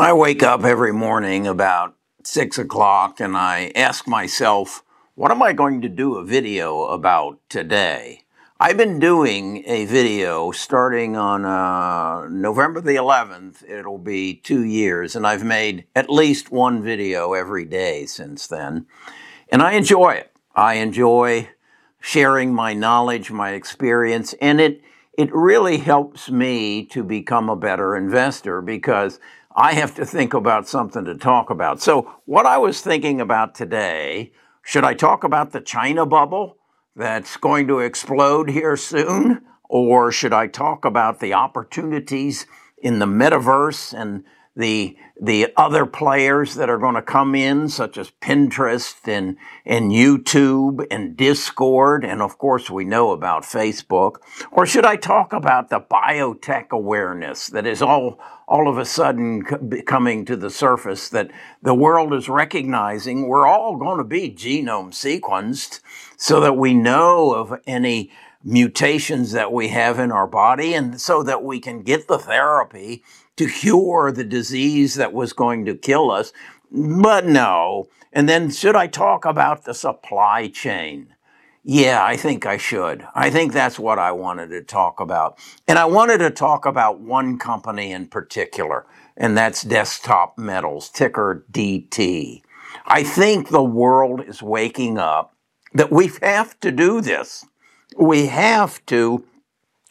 I wake up every morning about six o'clock and I ask myself, what am I going to do a video about today? I've been doing a video starting on uh, November the 11th. It'll be two years, and I've made at least one video every day since then. And I enjoy it. I enjoy sharing my knowledge, my experience, and it, it really helps me to become a better investor because I have to think about something to talk about. So, what I was thinking about today should I talk about the China bubble? that's going to explode here soon? Or should I talk about the opportunities in the metaverse and the the other players that are going to come in, such as Pinterest and and YouTube and Discord, and of course we know about Facebook. Or should I talk about the biotech awareness that is all all of a sudden coming to the surface that the world is recognizing we're all going to be genome sequenced so that we know of any mutations that we have in our body and so that we can get the therapy to cure the disease that was going to kill us. But no. And then should I talk about the supply chain? Yeah, I think I should. I think that's what I wanted to talk about. And I wanted to talk about one company in particular, and that's Desktop Metals, ticker DT. I think the world is waking up that we have to do this. We have to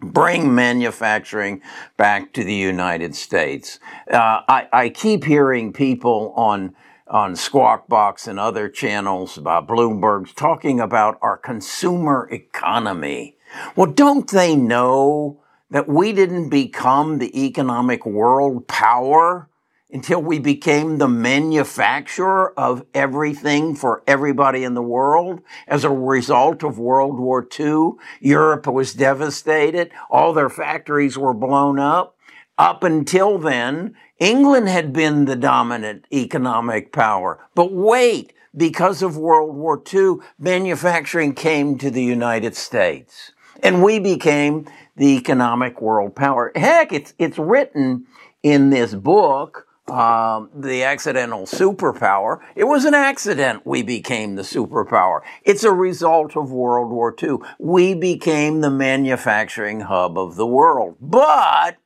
bring manufacturing back to the United States. Uh, I, I, keep hearing people on on Squawk Box and other channels about Bloomberg's talking about our consumer economy. Well, don't they know that we didn't become the economic world power until we became the manufacturer of everything for everybody in the world. As a result of World War II, Europe was devastated. All their factories were blown up. Up until then, England had been the dominant economic power. But wait, because of World War II, manufacturing came to the United States. And we became the economic world power. Heck, it's, it's written in this book um, the accidental superpower. It was an accident we became the superpower. It's a result of World War II. We became the manufacturing hub of the world, but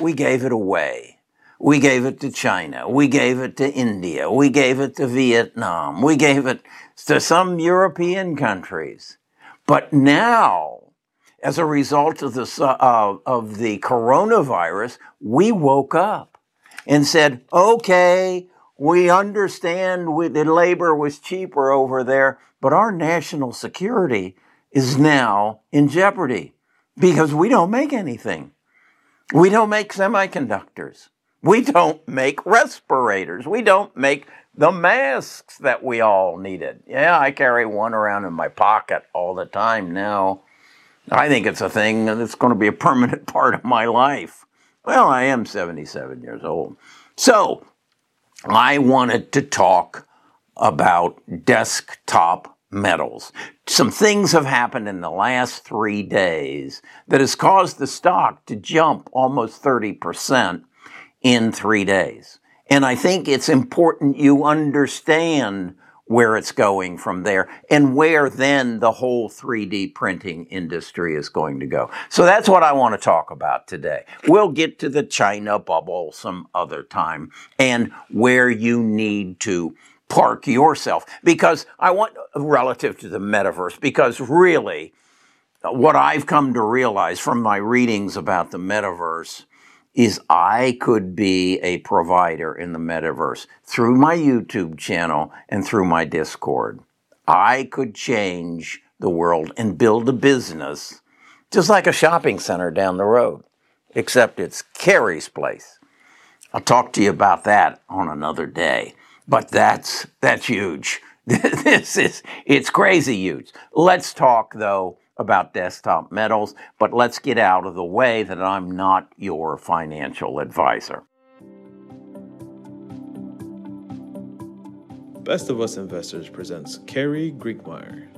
we gave it away. We gave it to China. We gave it to India. We gave it to Vietnam. We gave it to some European countries. But now, as a result of the, uh, of the coronavirus, we woke up and said, okay, we understand we, that labor was cheaper over there, but our national security is now in jeopardy because we don't make anything. We don't make semiconductors. We don't make respirators. We don't make the masks that we all needed. Yeah, I carry one around in my pocket all the time now. I think it's a thing that's going to be a permanent part of my life. Well, I am 77 years old. So I wanted to talk about desktop metals. Some things have happened in the last three days that has caused the stock to jump almost 30% in three days. And I think it's important you understand where it's going from there and where then the whole 3D printing industry is going to go. So that's what I want to talk about today. We'll get to the China bubble some other time and where you need to park yourself because I want relative to the metaverse because really uh, what I've come to realize from my readings about the metaverse is I could be a provider in the metaverse through my YouTube channel and through my Discord. I could change the world and build a business just like a shopping center down the road, except it's Carrie's place. I'll talk to you about that on another day. But that's that's huge. this is it's crazy huge. Let's talk though about desktop metals, but let's get out of the way that I'm not your financial advisor. Best of Us Investors presents Carrie Griegmeier.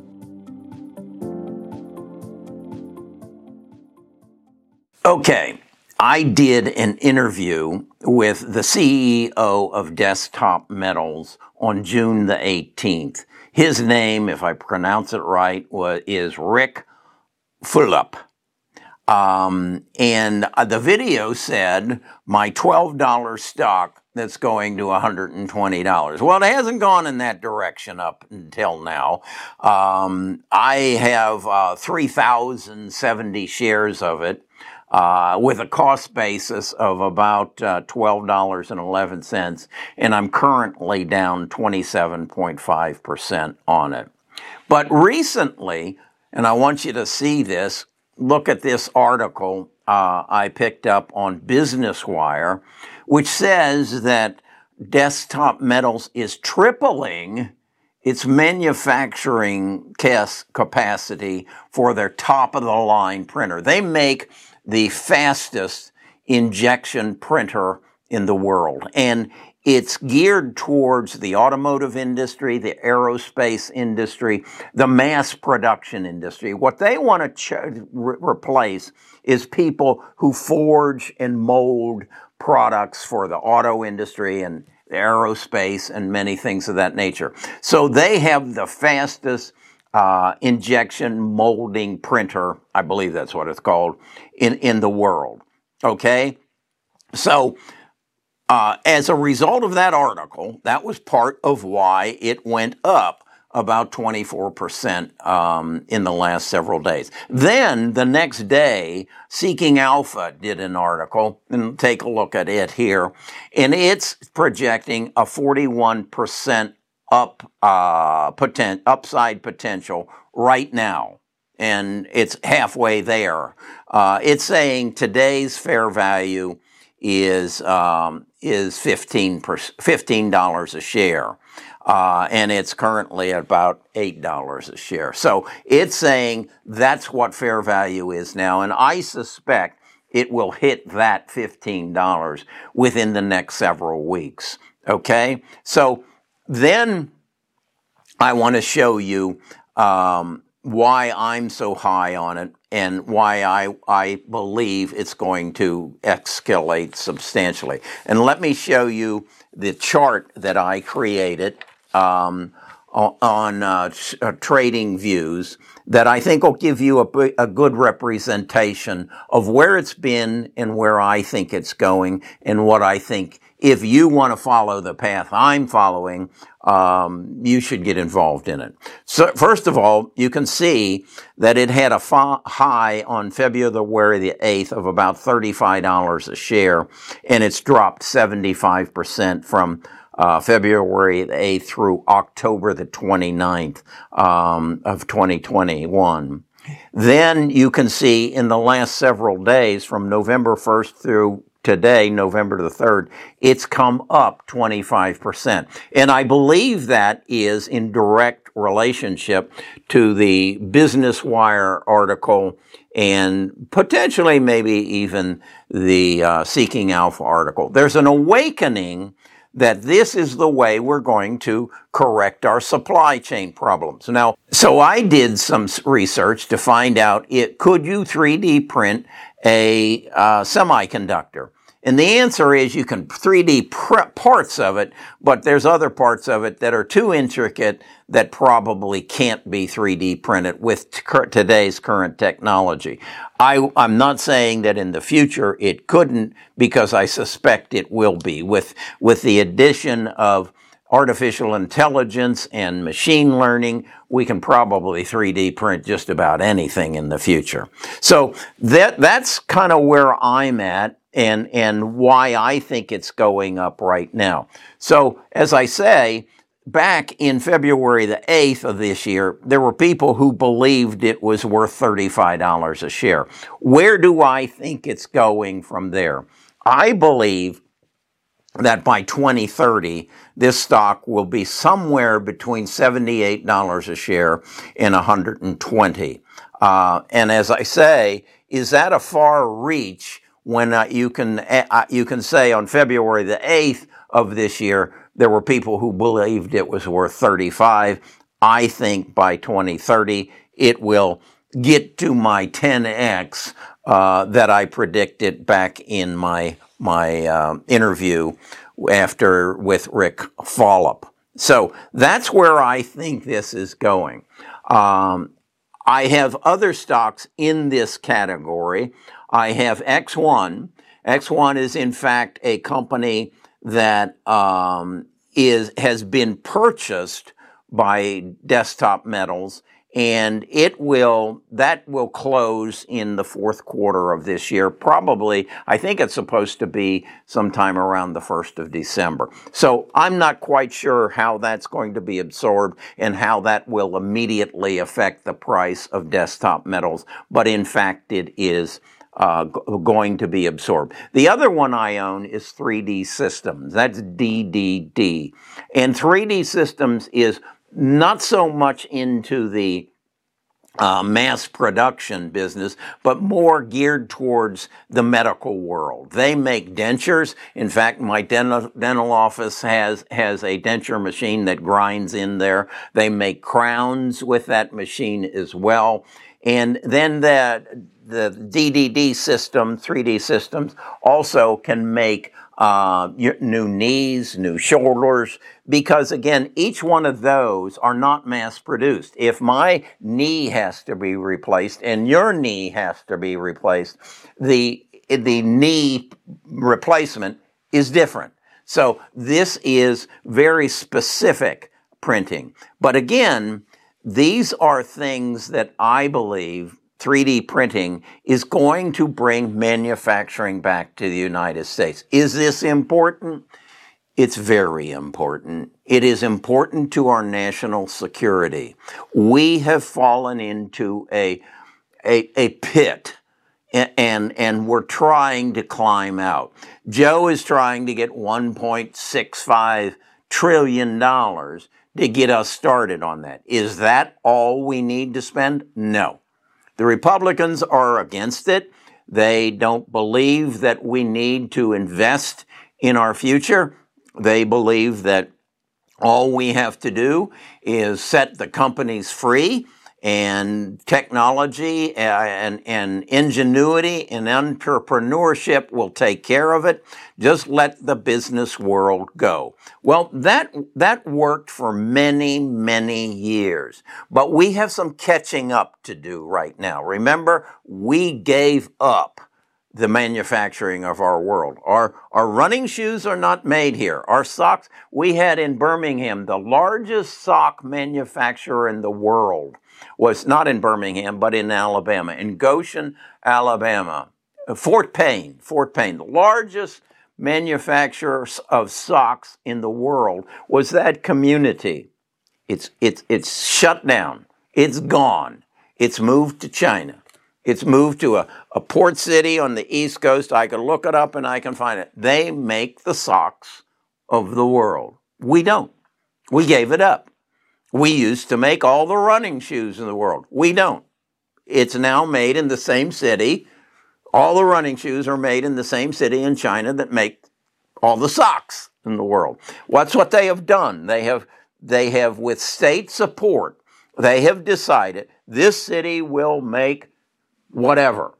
Okay, I did an interview with the CEO of Desktop Metals on June the 18th. His name, if I pronounce it right, was, is Ric Fulop. Um, and uh, the video said my $12 stock that's going to $120. Well, it hasn't gone in that direction up until now. Um, I have uh, 3,070 shares of it. Uh, with a cost basis of about uh, $12.11, and I'm currently down 27.5% on it. But recently, and I want you to see this, look at this article uh, I picked up on Business Wire, which says that Desktop Metals is tripling its manufacturing capacity for their top of the line printer. They make the fastest injection printer in the world. And it's geared towards the automotive industry, the aerospace industry, the mass production industry. What they want to ch- re- replace is people who forge and mold products for the auto industry and aerospace and many things of that nature. So they have the fastest uh, injection molding printer, I believe that's what it's called, in, in the world. Okay? So, uh, as a result of that article, that was part of why it went up about 24% um, in the last several days. Then the next day, Seeking Alpha did an article, and take a look at it here, and it's projecting a 41% up uh, poten- upside potential right now, and it's halfway there. Uh, it's saying today's fair value is um, is fifteen fifteen dollars a share. Uh, and it's currently at about eight dollars a share. So it's saying that's what fair value is now, and I suspect it will hit that fifteen dollars within the next several weeks. Okay, so then I want to show you um, why I'm so high on it and why I, I believe it's going to escalate substantially. And let me show you the chart that I created um, on uh, uh, trading views that I think will give you a, a, good representation of where it's been and where I think it's going and what I think if you want to follow the path I'm following, um, you should get involved in it. So, first of all, you can see that it had a fa- high on February the 8th of about $35 a share, and it's dropped 75% from uh, February the 8th through October the 29th um, of 2021. Then you can see in the last several days from November 1st through today, November the 3rd, it's come up 25%. And I believe that is in direct relationship to the Business Wire article and potentially maybe even the uh, Seeking Alpha article. There's an awakening that this is the way we're going to correct our supply chain problems. Now, so I did some research to find out it could you 3D print a uh, semiconductor. And the answer is you can 3D prep parts of it, but there's other parts of it that are too intricate that probably can't be 3D printed with today's current technology. I, am not saying that in the future it couldn't because I suspect it will be with, with the addition of artificial intelligence and machine learning, we can probably 3D print just about anything in the future. So that, that's kind of where I'm at and, and why I think it's going up right now. So as I say, back in February the 8th of this year, there were people who believed it was worth $35 a share. Where do I think it's going from there? I believe that by 2030, this stock will be somewhere between $78 a share and 120. Uh, and as I say, is that a far reach when uh, you can uh, you can say on February the 8th of this year there were people who believed it was worth 35. I think by 2030 it will get to my 10x uh, that I predicted back in my my uh, interview after with Ric Fulop. So that's where I think this is going. Um, I have other stocks in this category. I have ExOne. ExOne is in fact a company that um, is has been purchased by Desktop Metals and it will that will close in the fourth quarter of this year probably i think it's supposed to be sometime around the 1st of december so i'm not quite sure how that's going to be absorbed and how that will immediately affect the price of desktop metals but in fact it is uh, going to be absorbed. The other one I own is 3D Systems. That's DDD. And 3D Systems is not so much into the uh, mass production business, but more geared towards the medical world. They make dentures. In fact, my dental, dental office has, has a denture machine that grinds in there. They make crowns with that machine as well. And then the, the DDD system, 3D systems, also can make uh, new knees, new shoulders, because again, each one of those are not mass produced. If my knee has to be replaced and your knee has to be replaced, the, the knee replacement is different. So this is very specific printing. But again, these are things that I believe 3D printing is going to bring manufacturing back to the United States. Is this important? It's very important. It is important to our national security. We have fallen into a, a, a pit and, and, we're trying to climb out. Joe is trying to get $1.65 trillion to get us started on that. Is that all we need to spend? No. The Republicans are against it. They don't believe that we need to invest in our future. They believe that all we have to do is set the companies free and technology uh, and, and ingenuity and entrepreneurship will take care of it. Just let the business world go. Well, that, that worked for many, many years, but we have some catching up to do right now. Remember, we gave up the manufacturing of our world. Our, our running shoes are not made here. Our socks, we had in Birmingham the largest sock manufacturer in the world was not in Birmingham, but in Alabama, in Goshen, Alabama. Fort Payne, Fort Payne, the largest manufacturer of socks in the world was that community. It's, it's, it's shut down. It's gone. It's moved to China. It's moved to a, a port city on the East Coast. I can look it up and I can find it. They make the socks of the world. We don't. We gave it up. We used to make all the running shoes in the world. We don't. It's now made in the same city. All the running shoes are made in the same city in China that make all the socks in the world. What's what they have done? They have, they have, with state support, they have decided this city will make whatever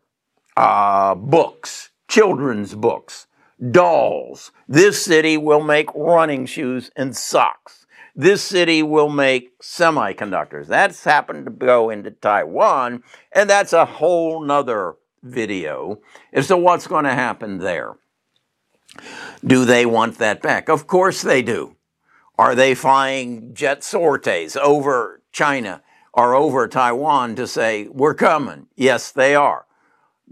uh, books, children's books, dolls. This city will make running shoes and socks this city will make semiconductors. That's happened to go into Taiwan, and that's a whole nother video as to what's going to happen there. Do they want that back? Of course they do. Are they flying jet sorties over China or over Taiwan to say, we're coming? Yes, they are.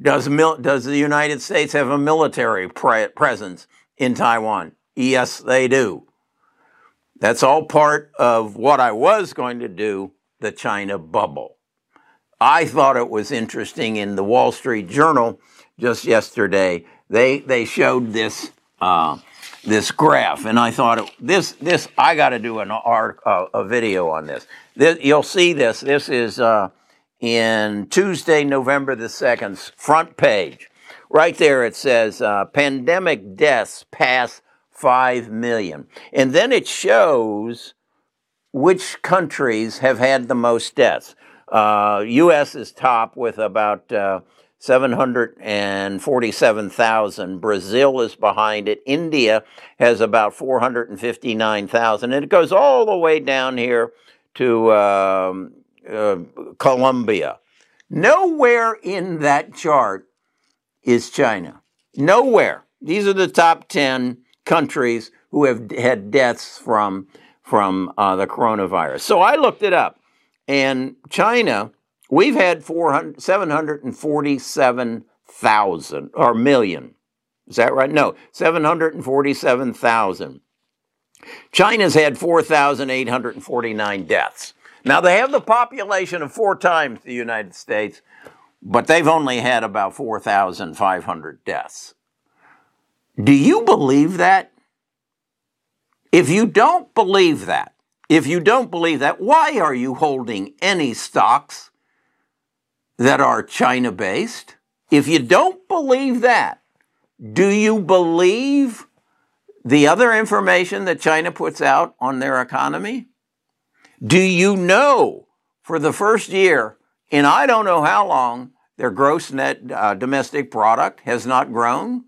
Does, does the United States have a military pre- presence in Taiwan? Yes, they do. That's all part of what I was going to do, the China bubble. I thought it was interesting in the Wall Street Journal just yesterday. They they showed this uh, this graph, and I thought this this I got to do an art uh, a video on this. this. You'll see this. This is uh, in Tuesday, November the second, front page. Right there, it says uh, pandemic deaths pass 5 million. And then it shows which countries have had the most deaths. Uh, U.S. is top with about uh, 747,000. Brazil is behind it. India has about 459,000. And it goes all the way down here to um, uh, Colombia. Nowhere in that chart is China. Nowhere. These are the top 10 countries who have had deaths from, from uh, the coronavirus. So I looked it up. And China, we've had 747,000 or million. Is that right? No, 747,000. China's had 4,849 deaths. Now, they have the population of four times the United States, but they've only had about 4,500 deaths. Do you believe that? If you don't believe that, if you don't believe that, why are you holding any stocks that are China based? If you don't believe that, do you believe the other information that China puts out on their economy? Do you know for the first year in I don't know how long their gross net uh, domestic product has not grown?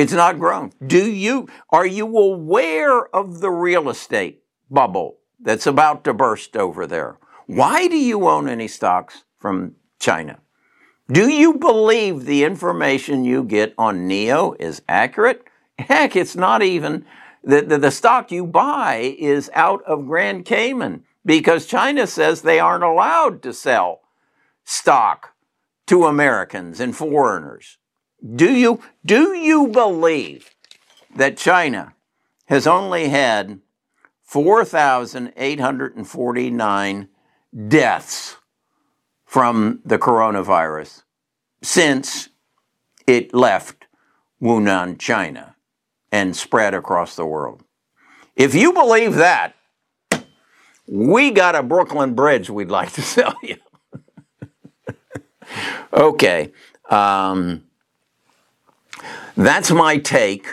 It's not grown. Do you are you aware of the real estate bubble that's about to burst over there? Why do you own any stocks from China? Do you believe the information you get on NIO is accurate? Heck, it's not even the, the, the stock you buy is out of Grand Cayman because China says they aren't allowed to sell stock to Americans and foreigners. Do you, do you believe that China has only had 4,849 deaths from the coronavirus since it left Wuhan, China? and spread across the world. If you believe that, we got a Brooklyn Bridge we'd like to sell you. okay. Um, that's my take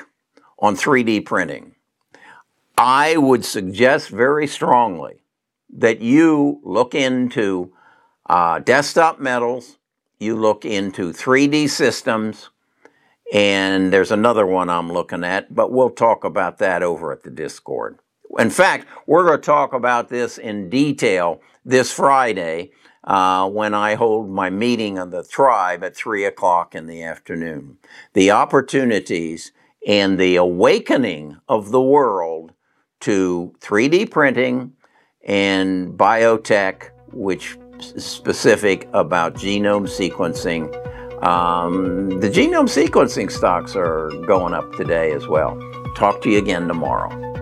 on 3D printing. I would suggest very strongly that you look into uh, desktop metals, you look into 3D systems, and there's another one I'm looking at, but we'll talk about that over at the Discord. In fact, we're going to talk about this in detail this Friday uh, when I hold my meeting of the tribe at 3 o'clock in the afternoon. The opportunities and the awakening of the world to 3D printing and biotech, which is specific about genome sequencing um, the genome sequencing stocks are going up today as well. Talk to you again tomorrow.